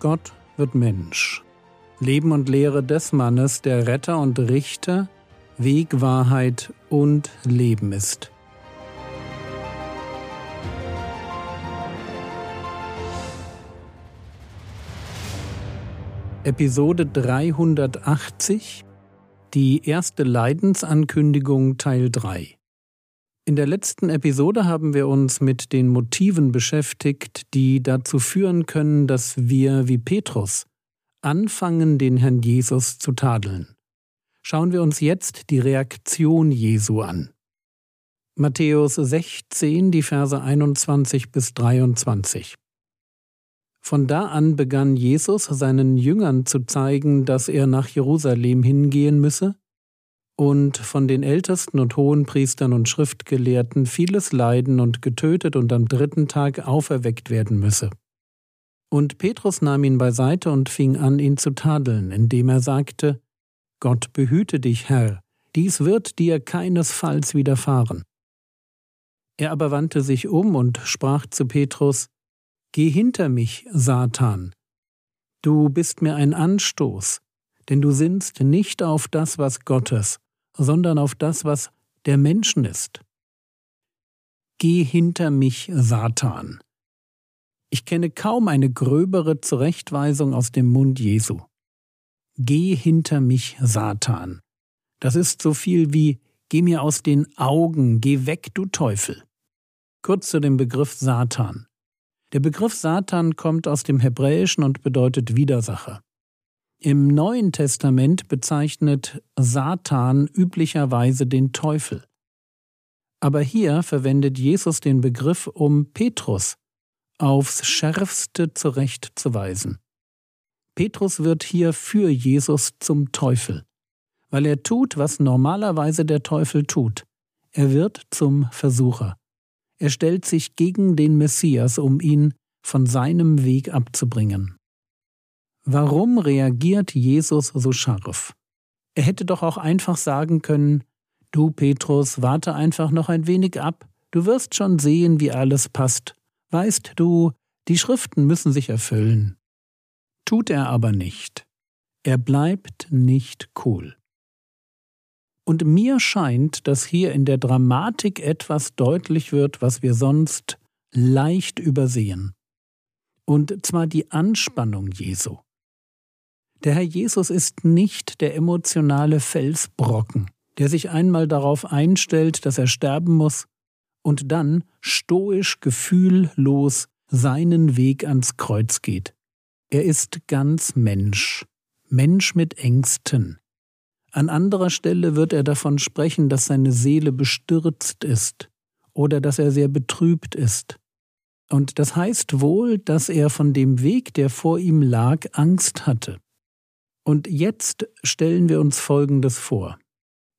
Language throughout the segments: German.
Gott wird Mensch. Leben und Lehre des Mannes, der Retter und Richter, Weg, Wahrheit und Leben ist. Episode 380 Die erste Leidensankündigung Teil 3 in der letzten Episode haben wir uns mit den Motiven beschäftigt, die dazu führen können, dass wir, wie Petrus, anfangen, den Herrn Jesus zu tadeln. Schauen wir uns jetzt die Reaktion Jesu an. Matthäus 16, die Verse 21 bis 23. Von da an begann Jesus seinen Jüngern zu zeigen, dass er nach Jerusalem hingehen müsse und von den Ältesten und Hohenpriestern und Schriftgelehrten vieles leiden und getötet und am dritten Tag auferweckt werden müsse. Und Petrus nahm ihn beiseite und fing an, ihn zu tadeln, indem er sagte, Gott behüte dich, Herr, dies wird dir keinesfalls widerfahren. Er aber wandte sich um und sprach zu Petrus, Geh hinter mich, Satan. Du bist mir ein Anstoß, denn du sinnst nicht auf das, was Gottes, sondern auf das, was der Menschen ist. Geh hinter mich, Satan. Ich kenne kaum eine gröbere Zurechtweisung aus dem Mund Jesu. Geh hinter mich, Satan. Das ist so viel wie Geh mir aus den Augen, geh weg, du Teufel. Kurz zu dem Begriff Satan. Der Begriff Satan kommt aus dem Hebräischen und bedeutet Widersacher. Im Neuen Testament bezeichnet Satan üblicherweise den Teufel. Aber hier verwendet Jesus den Begriff, um Petrus aufs schärfste zurechtzuweisen. Petrus wird hier für Jesus zum Teufel, weil er tut, was normalerweise der Teufel tut. Er wird zum Versucher. Er stellt sich gegen den Messias, um ihn von seinem Weg abzubringen. Warum reagiert Jesus so scharf? Er hätte doch auch einfach sagen können, Du, Petrus, warte einfach noch ein wenig ab, du wirst schon sehen, wie alles passt. Weißt du, die Schriften müssen sich erfüllen. Tut er aber nicht. Er bleibt nicht cool. Und mir scheint, dass hier in der Dramatik etwas deutlich wird, was wir sonst leicht übersehen. Und zwar die Anspannung Jesu. Der Herr Jesus ist nicht der emotionale Felsbrocken, der sich einmal darauf einstellt, dass er sterben muss und dann stoisch gefühllos seinen Weg ans Kreuz geht. Er ist ganz Mensch, Mensch mit Ängsten. An anderer Stelle wird er davon sprechen, dass seine Seele bestürzt ist oder dass er sehr betrübt ist. Und das heißt wohl, dass er von dem Weg, der vor ihm lag, Angst hatte. Und jetzt stellen wir uns Folgendes vor.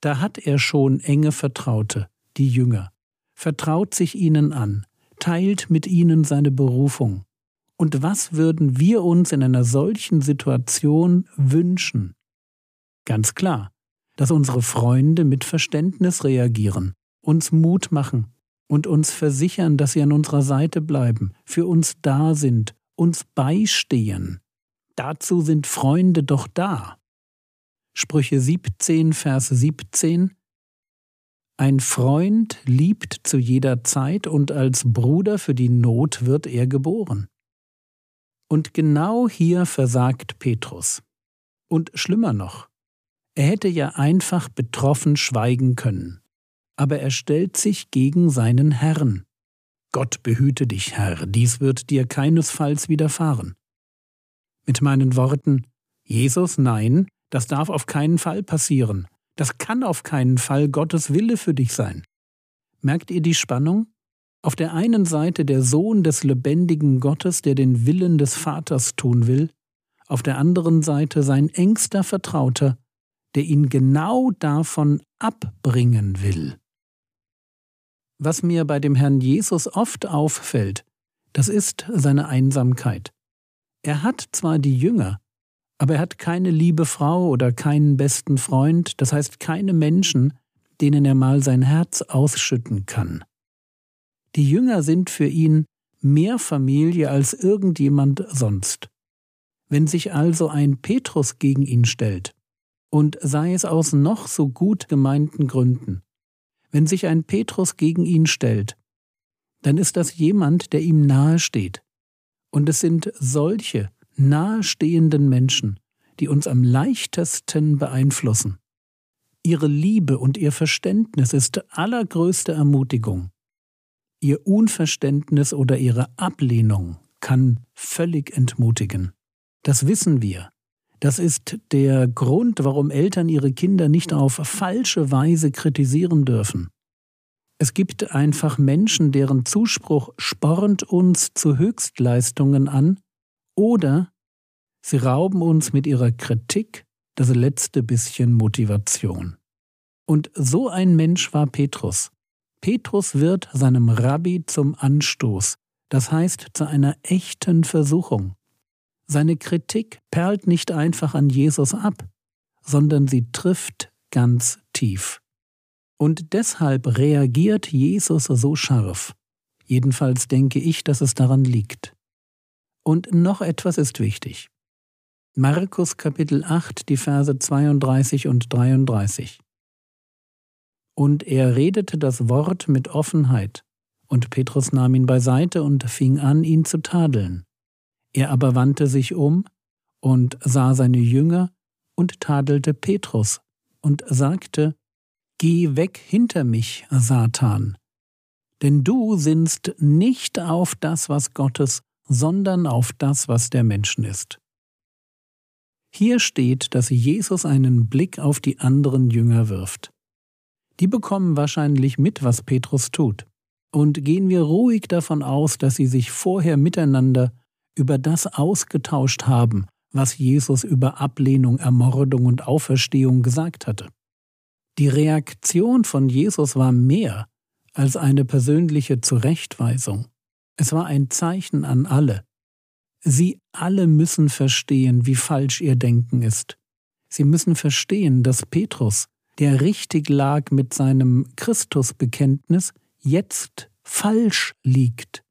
Da hat er schon enge Vertraute, die Jünger, vertraut sich ihnen an, teilt mit ihnen seine Berufung. Und was würden wir uns in einer solchen Situation wünschen? Ganz klar, dass unsere Freunde mit Verständnis reagieren, uns Mut machen und uns versichern, dass sie an unserer Seite bleiben, für uns da sind, uns beistehen. Dazu sind Freunde doch da. Sprüche 17, Vers 17 Ein Freund liebt zu jeder Zeit und als Bruder für die Not wird er geboren. Und genau hier versagt Petrus. Und schlimmer noch, er hätte ja einfach betroffen schweigen können, aber er stellt sich gegen seinen Herrn. Gott behüte dich, Herr, dies wird dir keinesfalls widerfahren mit meinen Worten Jesus, nein, das darf auf keinen Fall passieren. Das kann auf keinen Fall Gottes Wille für dich sein. Merkt ihr die Spannung? Auf der einen Seite der Sohn des lebendigen Gottes, der den Willen des Vaters tun will, auf der anderen Seite sein engster Vertrauter, der ihn genau davon abbringen will. Was mir bei dem Herrn Jesus oft auffällt, das ist seine Einsamkeit. Er hat zwar die Jünger, aber er hat keine liebe Frau oder keinen besten Freund, das heißt keine Menschen, denen er mal sein Herz ausschütten kann. Die Jünger sind für ihn mehr Familie als irgendjemand sonst. Wenn sich also ein Petrus gegen ihn stellt, und sei es aus noch so gut gemeinten Gründen, wenn sich ein Petrus gegen ihn stellt, dann ist das jemand, der ihm nahe steht. Und es sind solche nahestehenden Menschen, die uns am leichtesten beeinflussen. Ihre Liebe und ihr Verständnis ist allergrößte Ermutigung. Ihr Unverständnis oder ihre Ablehnung kann völlig entmutigen. Das wissen wir. Das ist der Grund, warum Eltern ihre Kinder nicht auf falsche Weise kritisieren dürfen. Es gibt einfach Menschen, deren Zuspruch spornt uns zu Höchstleistungen an, oder sie rauben uns mit ihrer Kritik das letzte bisschen Motivation. Und so ein Mensch war Petrus. Petrus wird seinem Rabbi zum Anstoß, das heißt zu einer echten Versuchung. Seine Kritik perlt nicht einfach an Jesus ab, sondern sie trifft ganz tief. Und deshalb reagiert Jesus so scharf. Jedenfalls denke ich, dass es daran liegt. Und noch etwas ist wichtig. Markus Kapitel 8, die Verse 32 und 33. Und er redete das Wort mit Offenheit, und Petrus nahm ihn beiseite und fing an, ihn zu tadeln. Er aber wandte sich um und sah seine Jünger und tadelte Petrus und sagte, Geh weg hinter mich, Satan, denn du sinnst nicht auf das, was Gottes, sondern auf das, was der Menschen ist. Hier steht, dass Jesus einen Blick auf die anderen Jünger wirft. Die bekommen wahrscheinlich mit, was Petrus tut. Und gehen wir ruhig davon aus, dass sie sich vorher miteinander über das ausgetauscht haben, was Jesus über Ablehnung, Ermordung und Auferstehung gesagt hatte. Die Reaktion von Jesus war mehr als eine persönliche Zurechtweisung. Es war ein Zeichen an alle. Sie alle müssen verstehen, wie falsch ihr Denken ist. Sie müssen verstehen, dass Petrus der richtig lag mit seinem Christusbekenntnis, jetzt falsch liegt,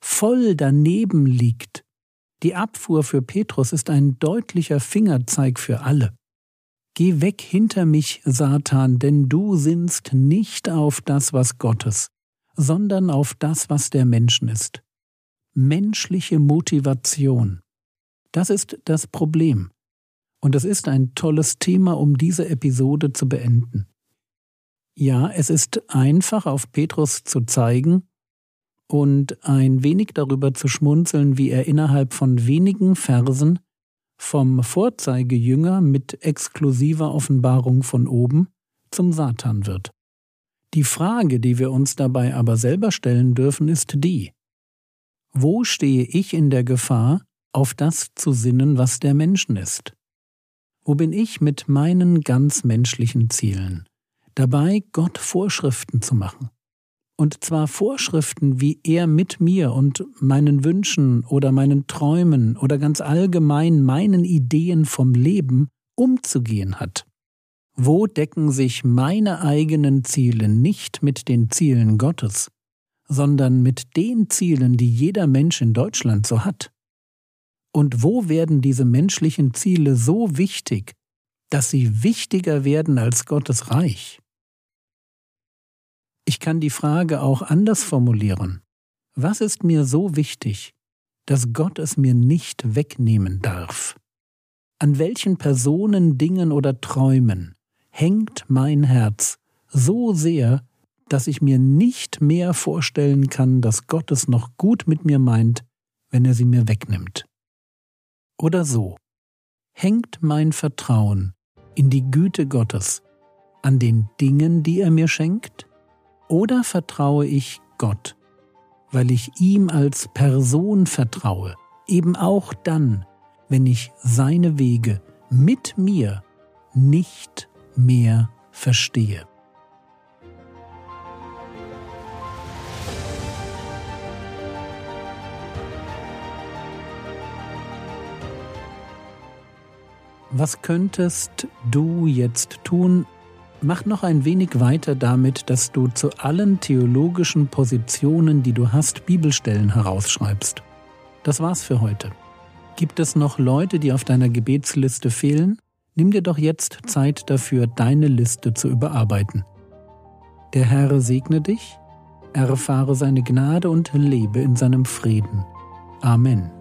voll daneben liegt. Die Abfuhr für Petrus ist ein deutlicher Fingerzeig für alle. Geh weg hinter mich, Satan, denn du sinnst nicht auf das, was Gottes, sondern auf das, was der Menschen ist. Menschliche Motivation. Das ist das Problem. Und es ist ein tolles Thema, um diese Episode zu beenden. Ja, es ist einfach auf Petrus zu zeigen und ein wenig darüber zu schmunzeln, wie er innerhalb von wenigen Versen vom Vorzeigejünger mit exklusiver Offenbarung von oben zum Satan wird. Die Frage, die wir uns dabei aber selber stellen dürfen, ist die, wo stehe ich in der Gefahr, auf das zu sinnen, was der Menschen ist? Wo bin ich mit meinen ganz menschlichen Zielen? Dabei, Gott Vorschriften zu machen. Und zwar Vorschriften, wie er mit mir und meinen Wünschen oder meinen Träumen oder ganz allgemein meinen Ideen vom Leben umzugehen hat. Wo decken sich meine eigenen Ziele nicht mit den Zielen Gottes, sondern mit den Zielen, die jeder Mensch in Deutschland so hat? Und wo werden diese menschlichen Ziele so wichtig, dass sie wichtiger werden als Gottes Reich? Ich kann die Frage auch anders formulieren. Was ist mir so wichtig, dass Gott es mir nicht wegnehmen darf? An welchen Personen, Dingen oder Träumen hängt mein Herz so sehr, dass ich mir nicht mehr vorstellen kann, dass Gott es noch gut mit mir meint, wenn er sie mir wegnimmt? oder so hängt mein Vertrauen in die Güte Gottes an den Dingen, die er mir schenkt, oder vertraue ich Gott, weil ich ihm als Person vertraue, eben auch dann, wenn ich seine Wege mit mir nicht mehr verstehe. Was könntest du jetzt tun? Mach noch ein wenig weiter damit, dass du zu allen theologischen Positionen, die du hast, Bibelstellen herausschreibst. Das war's für heute. Gibt es noch Leute, die auf deiner Gebetsliste fehlen? Nimm dir doch jetzt Zeit dafür, deine Liste zu überarbeiten. Der Herr segne dich, erfahre seine Gnade und lebe in seinem Frieden. Amen.